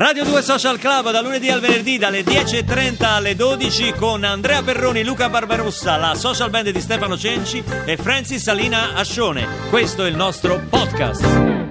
Radio 2 Social Club da lunedì al venerdì dalle 10.30 alle 12 con Andrea Perroni, Luca Barbarossa, la social band di Stefano Cenci e Francis Salina Ascione. Questo è il nostro podcast.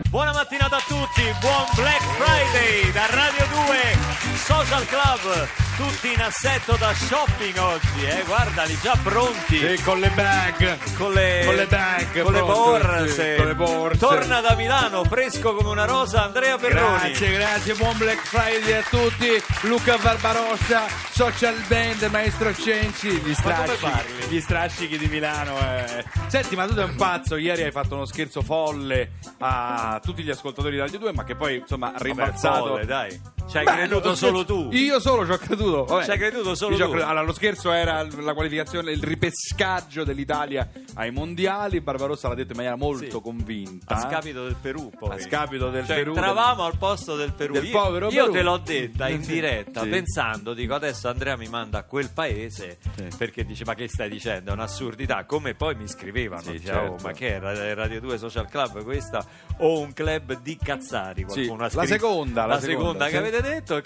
Buona mattinata a tutti, buon Black Friday da Radio 2 Social Club. Tutti in assetto da shopping oggi, eh? Guardali già pronti. Sì, con le bag. Con le, Con le bag, con le borse. sì, con le borse. Torna da Milano, fresco come una rosa, Andrea Perroni. Grazie, grazie, buon Black Friday a tutti. Luca Barbarossa, Social Band, Maestro Cenci, gli strascichi, gli strascichi di Milano. eh. Senti, ma tu sei un pazzo, ieri hai fatto uno scherzo folle a tutti gli ascoltatori di Radio 2, ma che poi insomma ha rimbalzato. dai. Ci hai Beh, creduto lo solo tu. Io solo ci ho creduto. Vabbè. Ci hai creduto solo ho tu. creduto. Allora, lo scherzo era la qualificazione, il ripescaggio dell'Italia ai mondiali. Barbarossa l'ha detto in maniera molto Sì. convinta. A scapito del Perù, poi. A scapito del Cioè, Perù. Entravamo al posto del Perù. del io povero io Perù. te l'ho detta in Sì, diretta, sì. pensando, dico adesso Andrea mi manda a quel paese Sì. perché dice ma che stai dicendo? È un'assurdità. Come poi mi scrivevano, Sì, diceva, certo. "Oh, ma che è Radio 2 Social Club questa o un club di cazzari? Qualcuno ha la seconda, la seconda, che sì. avete detto.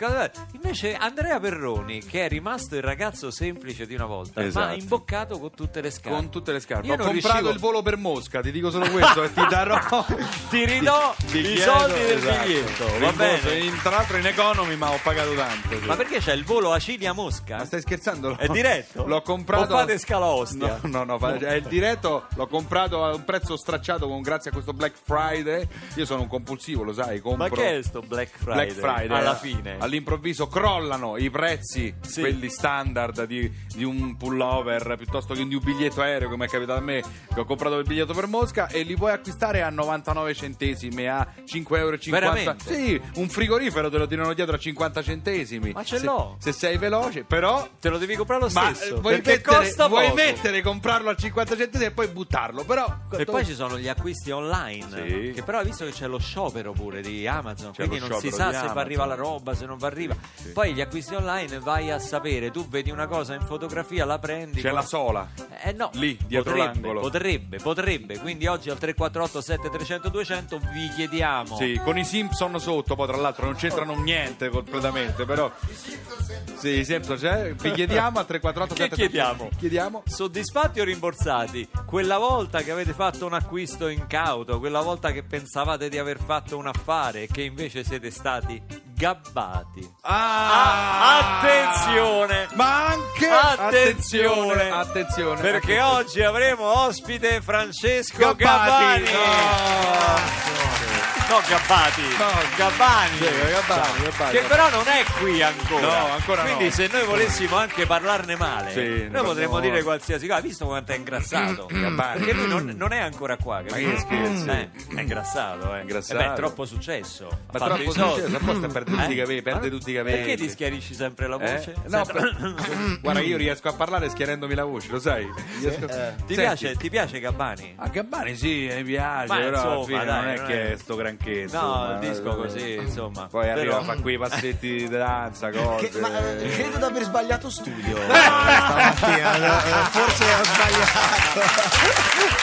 Invece Andrea Perroni, che è rimasto il ragazzo semplice di una volta, ma Esatto. ha imboccato con tutte le scarpe. Con tutte le scarpe. Io Ho non comprato riuscivo- il volo per Mosca, ti dico solo questo e ti darò. Ti ridò Ti i chiedo- soldi del esatto. biglietto, va Rimborso bene? in- tra l'altro in economy, ma ho pagato tanto. sì. Ma perché c'è il volo Acilia-Mosca? Ma stai scherzando? È diretto? L'ho comprato. O fate scala Ostia? No, no, no, fa- è il diretto. L'ho comprato a un prezzo stracciato con- grazie a questo Black Friday. Io sono un compulsivo, lo sai. Compro Ma che è sto Black Friday? Black Friday Alla fine. all'improvviso crollano i prezzi Sì. quelli standard di, di un pullover piuttosto che di un biglietto aereo come è capitato a me che ho comprato il biglietto per Mosca e li puoi acquistare a 99 centesimi a 5,50 euro Veramente? sì un frigorifero te lo tirano dietro a 50 centesimi Ma ce se, l'ho. se sei veloce però Te lo devi comprare lo stesso. eh, vuoi, perché mettere, costa vuoi poco. mettere comprarlo a 50 centesimi e poi buttarlo però E poi ci sono gli acquisti online. Sì. Che però hai visto che c'è lo sciopero pure di Amazon. C'è quindi non si sa se va arriva la roba, se non va arriva. Poi gli acquisti online vai a sapere. Tu vedi una cosa in fotografia, la prendi. c'è poi- la sola Eh no, Lì, dietro potrebbe, l'angolo. Potrebbe, potrebbe. Quindi oggi al 348 7300 200 vi chiediamo. Sì, con i Simpson sotto, poi tra l'altro non c'entrano niente completamente, però. Sì, i Simpson c'è. Vi chiediamo a 348 Che chiediamo? Chiediamo. Soddisfatti o rimborsati? Quella volta che avete fatto un acquisto incauto, quella volta che pensavate di aver fatto un affare e che invece siete stati gabbati. Ah, attenzione! Ma anche Attenzione! attenzione, Perché attenzione. oggi avremo ospite Francesco Gabbati. Gabbani. No. No, Gabbati. No. Gabbani. Sì, Gabbani, Gabbani. Che però non è qui ancora. No, ancora no. Quindi se noi volessimo anche parlarne male, Sì, noi potremmo dire qualsiasi cosa. Hai visto quanto è ingrassato? Gabbani? Perché lui non, non è ancora qua. Ma che scherzi? Eh, è ingrassato, eh. Ingrassato. Eh beh, è troppo successo. Ha Ma fatto troppo successo, apposta perde tutti i capelli, perde tutti i capelli. Perché ti schiarisci sempre la Eh? voce? No, per- guarda, io riesco a parlare schiarendomi la voce, lo sai? Riesco- Ti, Senti, piace, ti piace Gabbani? A Gabbani sì, mi piace, Ma però alla insomma, fine dai, non è che è sto granché. No, insomma. il disco così, insomma. Poi arriva Però- a fare quei passetti di danza, cose. Che- ma eh, credo di aver sbagliato studio Eh! stamattina. no? Eh, Forse ho sbagliato.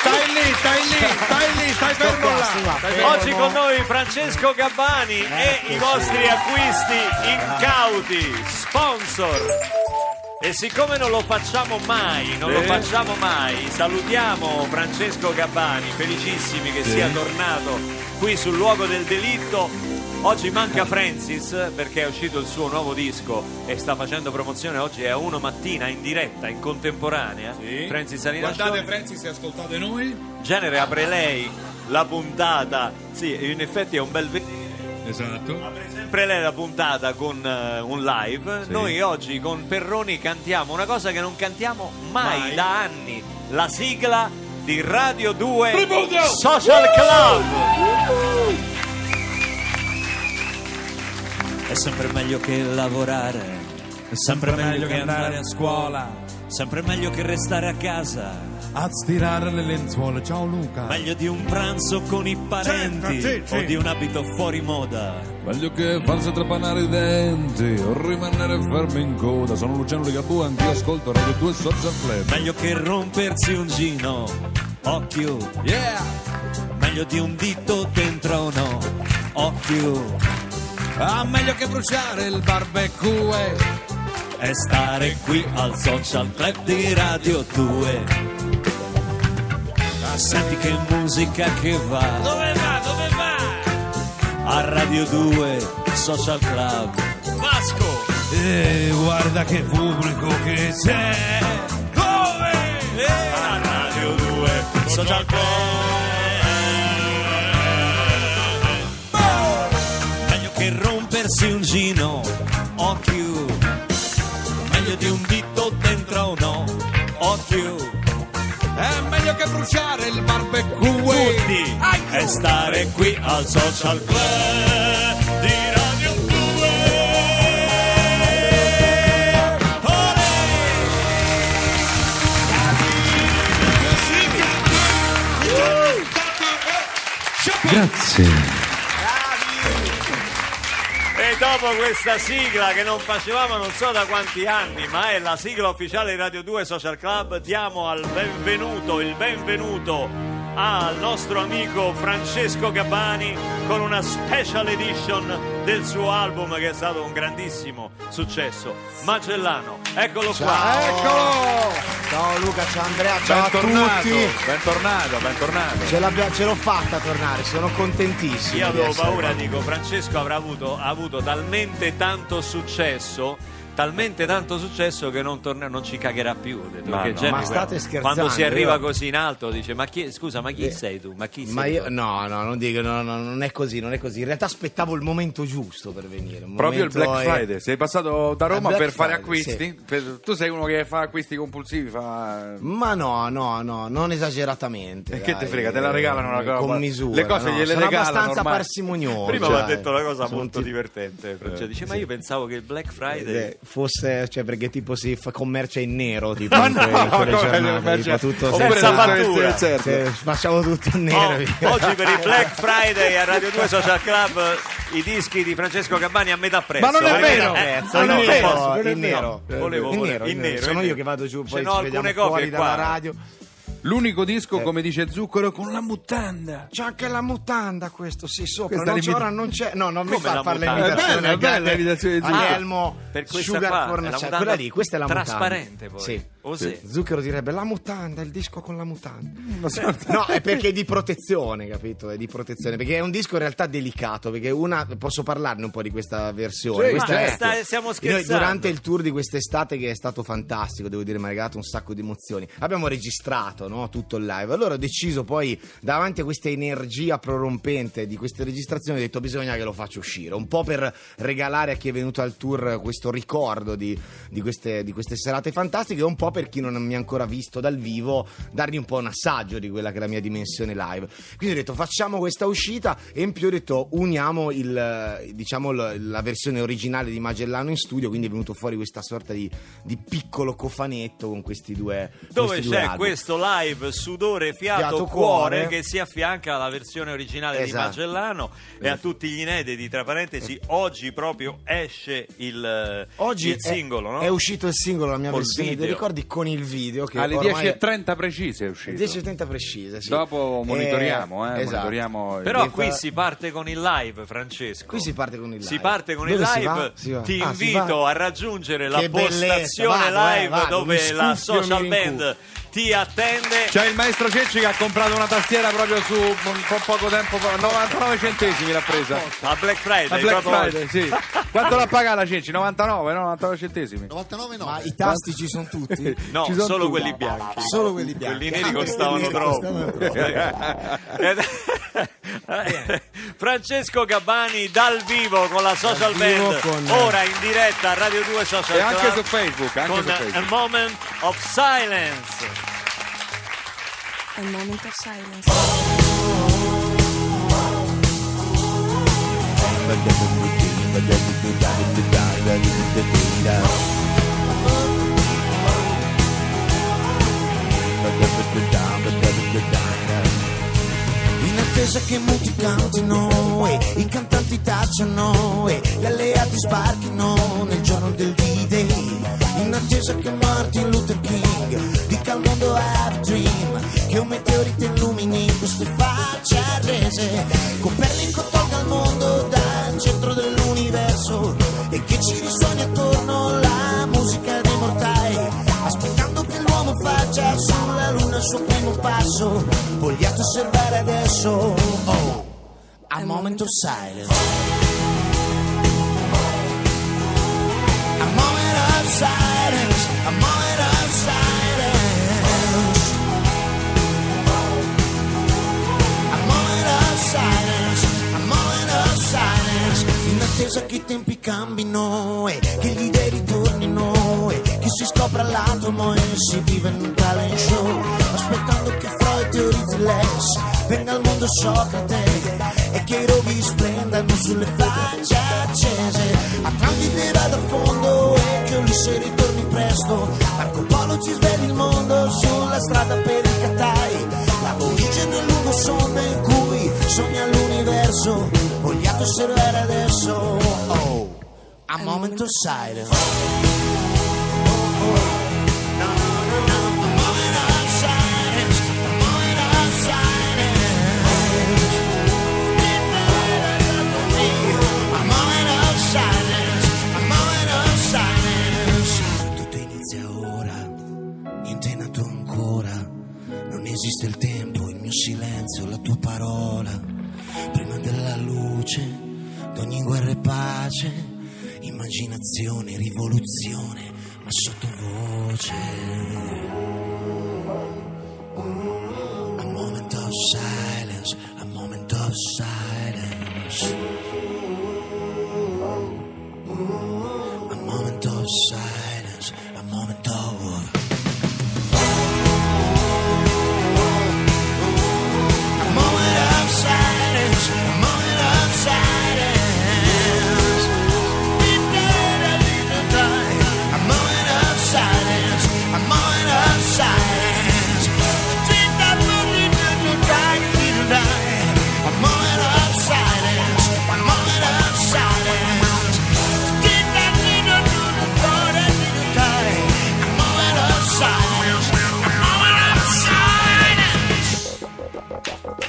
Stai lì, stai lì, stai lì, stai Sto fermo qua, là. Stai fermo. Oggi con noi Francesco Gabbani e i vostri acquisti incauti, sponsor. E siccome non lo facciamo mai, non lo Sì. facciamo mai, salutiamo Francesco Gabbani, felicissimi che sia tornato qui sul luogo del delitto. Oggi manca Francis perché è uscito il suo nuovo disco e sta facendo promozione oggi è a 1 mattina in diretta, in contemporanea. Sì. Francis Salina Guardate. Francis e ascoltate noi. Genere apre lei la puntata. Sì, in effetti è un bel vedere. Esatto. Apre sempre lei la puntata con eh, un live. Noi oggi con Perroni cantiamo una cosa che non cantiamo mai, Mai. da anni. La sigla di Radio 2 Tributo! Social Club. È sempre meglio che lavorare, è sempre meglio che andare a scuola, sempre meglio che restare a casa. A stirare le lenzuola. Ciao Luca. Meglio di un pranzo con i parenti Certo, sì, o sì. di un abito fuori moda. Meglio che farsi trapanare i denti o rimanere fermi in coda. Sono Luciano Ligabue, anch'io ascolto Radio 2 Social Club. Meglio che rompersi un gino, occhio. Yeah! Meglio di un dito dentro o no, occhio. Ah, meglio che bruciare il barbecue. E stare qui al social club di Radio 2. Ah, senti che musica che va. Dove va? Dove va? A Radio 2 Social Club. Vasco! E guarda che pubblico che c'è. Come? A Radio 2 Social Club. Meglio che rompersi un gino, Meglio di un dito dentro o no, occhio. È meglio che bruciare il barbecue. tutti e stare qui al social club di Radio 2 Olè! Grazie. Dopo questa sigla che non facevamo non so da quanti anni, ma è la sigla ufficiale di Radio 2 Social Club, diamo al benvenuto, il benvenuto al nostro amico Francesco Gabbani con una special edition del suo album che è stato un grandissimo successo, Magellano. Eccolo qua. Eccolo! Ciao Luca, ciao Andrea, ciao Bentornato, a tutti. bentornato, bentornato. Ce, ce l'ho fatta a tornare, sono contentissimo. Io di avevo essere paura, dico, Francesco avrà avuto, ha avuto talmente tanto successo. Talmente tanto successo che non, torna- non ci cagherà più. Detto, Ma che no. genere, Ma state scherzando, Quando si arriva io- così in alto dice: Ma chi, scusa, ma chi sei tu? Ma chi sei Ma io, tu?" no, no, non dico, no, no, non è così, non è così. In realtà aspettavo il momento giusto per venire. un Proprio il Black eh, Friday, sei passato da Roma per fare Friday, acquisti? Per- tu sei uno che fa acquisti compulsivi, fa... Ma no, no, no, non esageratamente. E che te frega, te la regalano una cosa? Con misura. Le cose no, gliele sono regalano abbastanza ormai. parsimonioso. Prima mi ha cioè, detto una cosa sono molto ti- divertente. Francesco. dice: Ma io pensavo che il Black Friday. eh, fosse, cioè, perché tipo si fa commercia in nero, tipo Ma in, no, in quelle giornate, commercia- tipo, tutto senza fattura. facciamo tutto in Oh, nero. oggi per il Black Friday a Radio 2 Social Club i dischi di Francesco Gabbani a metà prezzo. Ma non è Eh, vero! eh, Prezzo, ah, in no, nero, non posso. in No, nero. volevo- in nero, in nero. Sono io che vado giù, poi ci alcune vediamo fuori copie qua. dalla radio. L'unico disco, Eh. come dice Zucchero, con la mutanda. C'è anche la mutanda questo, sì, sopra. Questa Non è c'è, l'imita- ora non c'è. No, non mi Come fa la fare l'imitazione. È bella, è l'imitazione di Zucchero. Per questa Sugar qua, è quella lì, questa è la mutanda. trasparente poi. Sì. O Sì. sì? Zucchero direbbe la mutanda, il disco con la mutanda. No, è perché è di protezione, capito? È di protezione. Perché è un disco in realtà delicato. Perché una. Posso parlarne un po' di questa versione? Sì, questa ma è- sta- stiamo Noi scherzando. durante il tour di quest'estate, che è stato fantastico, devo dire, mi ha regalato un sacco di emozioni. Abbiamo registrato no, tutto il live. Allora ho deciso poi, davanti a questa energia prorompente di queste registrazioni, ho detto bisogna che lo faccia uscire. Un po' per regalare a chi è venuto al tour questo ricordo di, di queste, di queste serate fantastiche, e un po' per chi non mi ha ancora visto dal vivo, dargli un po' un assaggio di quella che è la mia dimensione live. Quindi ho detto facciamo questa uscita e in più ho detto uniamo il, eh, diciamo, la versione originale di Magellano in studio, quindi è venuto fuori questa sorta di, di piccolo cofanetto con questi due Dove questi due c'è album. questo live sudore, fiato, Fiato, cuore, cuore. che si affianca alla versione originale di Esatto. Magellano e a tutti gli inediti. Tra parentesi, oggi proprio esce il, eh, Oggi il è- singolo, no? è, uscito il singolo, la mia Col versione dei video. Ricordi con il video che Alle ormai è- 10.30 precise è uscito. 10.30 precise, sì. Dopo monitoriamo, eh, esatto. monitoriamo il- Però Devi qui si parte con il live, Francesco. Qui si parte con il live. Si parte con Dove il si live. va? Si va. Ti Ah, si invito a raggiungere la Che bellezza, postazione vado, eh, live vado, dove la social band ti attende. C'è il maestro Cecci che ha comprato una tastiera proprio su un po' poco tempo, fa, 99 centesimi l'ha presa. A Black Friday, La Black Friday, sì. Quanto l'ha pagata Cecci? 99, no? 99 centesimi. 99 no. Ma i tasti ci sono tutti? No, Ci sono solo tutti. quelli bianchi. Solo quelli bianchi. Quelli neri costavano troppo. Francesco Gabbani dal vivo con la social band con- ora in diretta a Radio 2 Social E anche Club su Facebook, anche con su A Facebook. Moment of Silence A moment of silence. In attesa che muti cantino e i cantanti tacciano e gli alleati sbarchino nel giorno del D-Day. In attesa che Martin Luther King primo passo, vogliate osservare adesso, oh, a moment of silence. A moment of silence, a moment of silence. A moment of silence, a moment of silence. In attesa che i tempi cambino e che gli scopra l'atomo e si vive in un talent show. Aspettando che Freud teorizzi l'ex, venga al mondo Socrate e che i roghi splendano sulle facce accese. Atlantide vada a fondo e che Ulisse ritorni presto. Marco Polo ci svegli il mondo sulla strada per i catai. L'aborigene lungo sonda in cui sogna l'universo. Vogliate osservare adesso, oh, a moment of silence. A moment silence.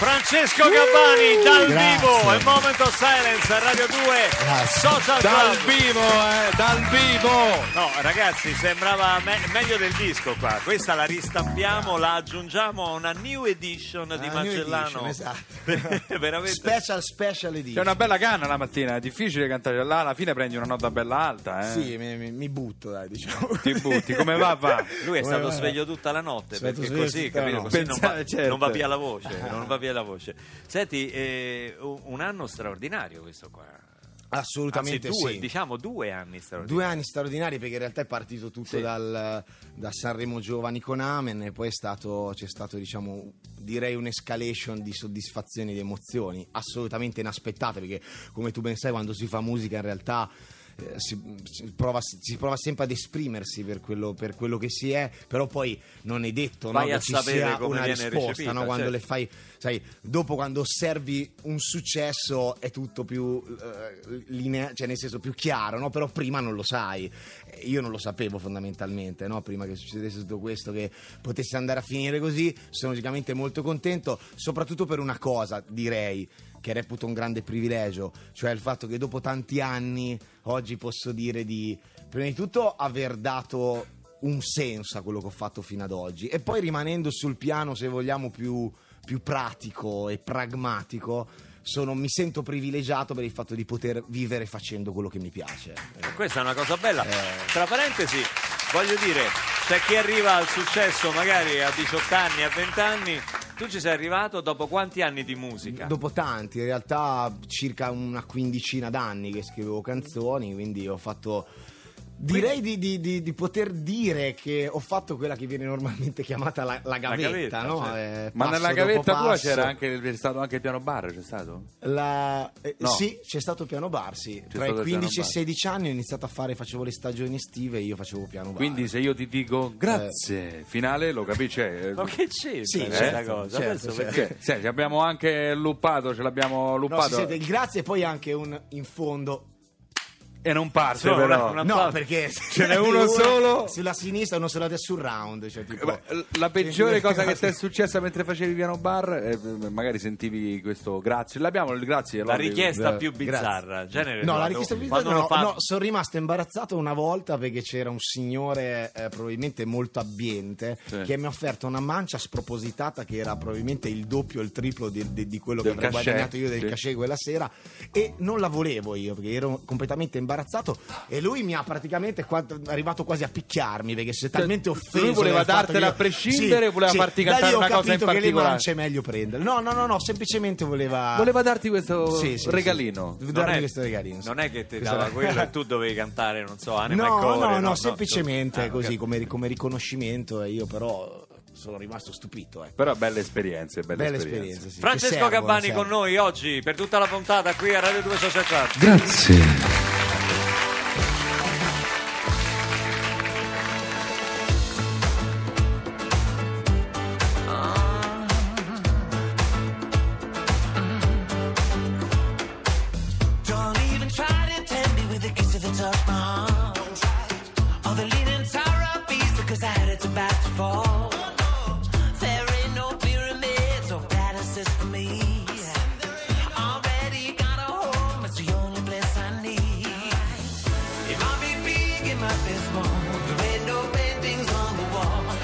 Francesco Gabbani dal Grazie. vivo e Moment of Silence Radio 2 Social Dal Club. vivo, eh, dal vivo! No, ragazzi, sembrava me- meglio del disco qua. Questa la ristampiamo, la aggiungiamo a una new edition di Ah, new Magellano. edition, esatto. Veramente. Special, special C'è edition. una bella canna la mattina, è difficile cantare là, alla fine prendi una nota bella alta, eh. Sì, mi, mi- mi butto, dai, diciamo. Ti butti, come va va? Lui è Come stato va? sveglio tutta la notte Stato perché sveglio così, tutta la capito? notte. Così non va, Pensate, certo. non va via la voce, non va via la voce. Senti, eh, un anno straordinario questo qua. Assolutamente Anzi, due, sì. diciamo due anni straordinari. Due anni straordinari perché in realtà è partito tutto Sì. dal, da Sanremo Giovani con Amen e poi è stato, c'è stato diciamo direi un'escalation di soddisfazioni e di emozioni assolutamente inaspettate perché come tu ben sai quando si fa musica in realtà eh, si, si prova, si prova sempre ad esprimersi per quello, per quello che si è però poi non è detto no, che ci sia una risposta no? quando certo. le fai sai dopo quando osservi un successo è tutto più eh, linea- cioè nel senso più chiaro no? però prima non lo sai Eh, io non lo sapevo fondamentalmente no? prima che succedesse tutto questo che potesse andare a finire così sono logicamente molto contento soprattutto per una cosa direi che reputo un grande privilegio cioè il fatto che dopo tanti anni oggi posso dire di prima di tutto aver dato un senso a quello che ho fatto fino ad oggi e poi rimanendo sul piano se vogliamo più, più pratico e pragmatico sono- mi sento privilegiato per il fatto di poter vivere facendo quello che mi piace Eh, Questa è una cosa bella. Eh. Tra parentesi, voglio dire, c'è chi arriva al successo magari a 18 anni, a 20 anni. Tu ci sei arrivato dopo quanti anni di musica? Dopo tanti, in realtà circa una quindicina d'anni che scrivevo canzoni, quindi ho fatto. Direi di, di- di- di poter dire che ho fatto quella che viene normalmente chiamata la, la gavetta, gavetta, no? certo. Eh, Ma nella gavetta tua c'era anche, c'è stato anche il piano bar, c'è stato? La- eh, No. Sì, c'è stato piano bar, sì. Tra stato i il piano 15 e i bar. 16 anni ho iniziato a fare, facevo le stagioni estive e io facevo piano bar. Quindi se io ti dico grazie, finale lo capisci? eh, Ma che c'entra Sì, questa certo, cosa? certo, certo. perché- Cioè, sì, ci abbiamo anche luppato, ce l'abbiamo No, luppato. sente il grazie e poi anche un in fondo E non parte Insomma, però. una- No, perché Ce n'è uno solo? sulla sinistra e uno sulla destra sul round. Cioè, tipo... Beh, La peggiore cosa che ti è successa mentre facevi piano bar, eh, magari sentivi questo grazie. L'abbiamo il grazie. La richiesta Eh, più bizzarra. Genere, No, la richiesta più quando no, no, sono rimasto imbarazzato una volta perché c'era un signore eh, probabilmente molto abbiente Sì. che mi ha offerto una mancia spropositata che era probabilmente il doppio o il triplo di, di- di quello Del che avrei cachet, guadagnato io del sì. cachet quella sera e non la volevo io perché ero completamente imbarazzato e lui mi ha praticamente qua- è arrivato quasi a picchiarmi perché si è talmente offeso Cioè, lui voleva dartela io- a prescindere o voleva farti da cantare una cosa in capito che le particolare? mance è meglio prendere no no no no semplicemente voleva Voleva darti questo Sì, sì, regalino. sì. Non darmi è, questo regalino sì. non è che ti dava quello e tu dovevi cantare, non so, Anima e No, Core, no, no, no, semplicemente Ah, ok. così come, come riconoscimento e io però sono rimasto stupito. Ecco. Però belle esperienze, belle, Belle esperienze. esperienze. sì, Francesco servono, Gabbani servono. con noi oggi per tutta la puntata qui a Radio 2 Social Club. Grazie. my fist wall. The red no paintings on the wall.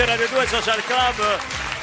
A Radio 2 Social Club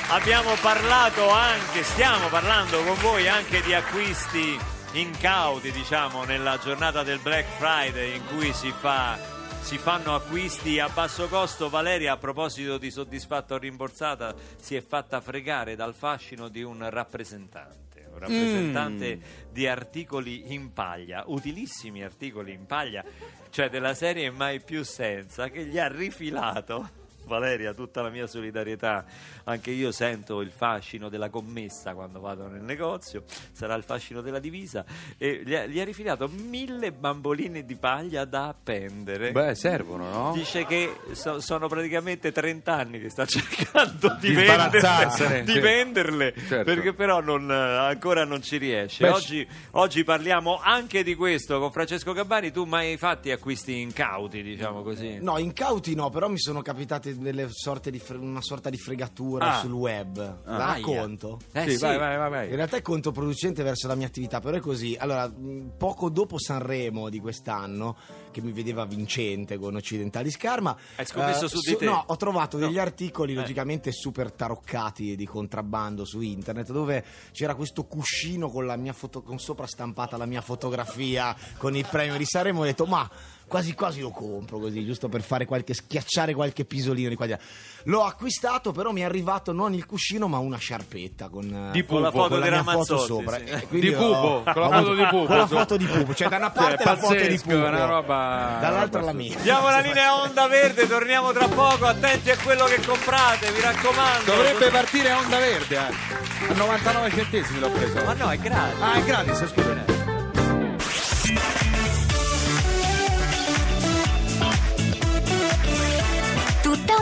abbiamo parlato anche, stiamo parlando con voi anche di acquisti incauti, diciamo, nella giornata del Black Friday in cui si fa si fanno acquisti a basso costo. Valeria, a proposito di soddisfatta o rimborsata, si è fatta fregare dal fascino di un rappresentante. Un rappresentante di articoli in paglia, utilissimi articoli in paglia, cioè della serie Mai più senza, che gli ha rifilato Valeria, tutta la mia solidarietà. Anche io sento il fascino della commessa quando vado nel negozio, sarà il fascino della divisa. E gli ha, gli ha rifilato mille bamboline di paglia da appendere. Beh, servono, no? Dice che so- sono praticamente 30 anni che sta cercando di, Di venderle, di sì. venderle, Certo. perché però non, ancora non ci riesce. Beh, oggi, oggi parliamo anche di questo con Francesco Gabbani. Tu mai hai fatti acquisti incauti, diciamo così? No, incauti no, però mi sono capitate delle sorte di fre- una sorta di fregatura Ah. sul web. La Aia. racconto? Eh sì, sì. vai, vai, vai, vai. In realtà è controproducente verso la mia attività, però è così. Allora, mh, poco dopo Sanremo di quest'anno, che mi vedeva vincente con Occidentali Scarma, Hai scommesso eh, su di te? No, ho trovato degli No. articoli Eh. logicamente super taroccati di contrabbando su internet, dove c'era questo cuscino con la mia foto, con sopra stampata la mia fotografia con il premio di Sanremo. Ho detto, ma quasi quasi lo compro così, giusto per fare qualche schiacciare qualche pisolino di qua di là. L'ho acquistato, però mi è arrivato non il cuscino, ma una sciarpetta con, eh, Di Con la Pupo, foto con la mia foto sopra. sì. Di Pupo, con la foto di Pupo. Con la foto di Pupo, cioè da una parte la foto di pazzesco, Pupo, una roba- dall'altra roba la mia. Diamo la linea Onda Verde, torniamo tra poco. Attenti a quello che comprate, mi raccomando. Dovrebbe partire onda verde, eh. A 99 centesimi l'ho preso. Ma no, è gratis. Ah, è gratis, scusa.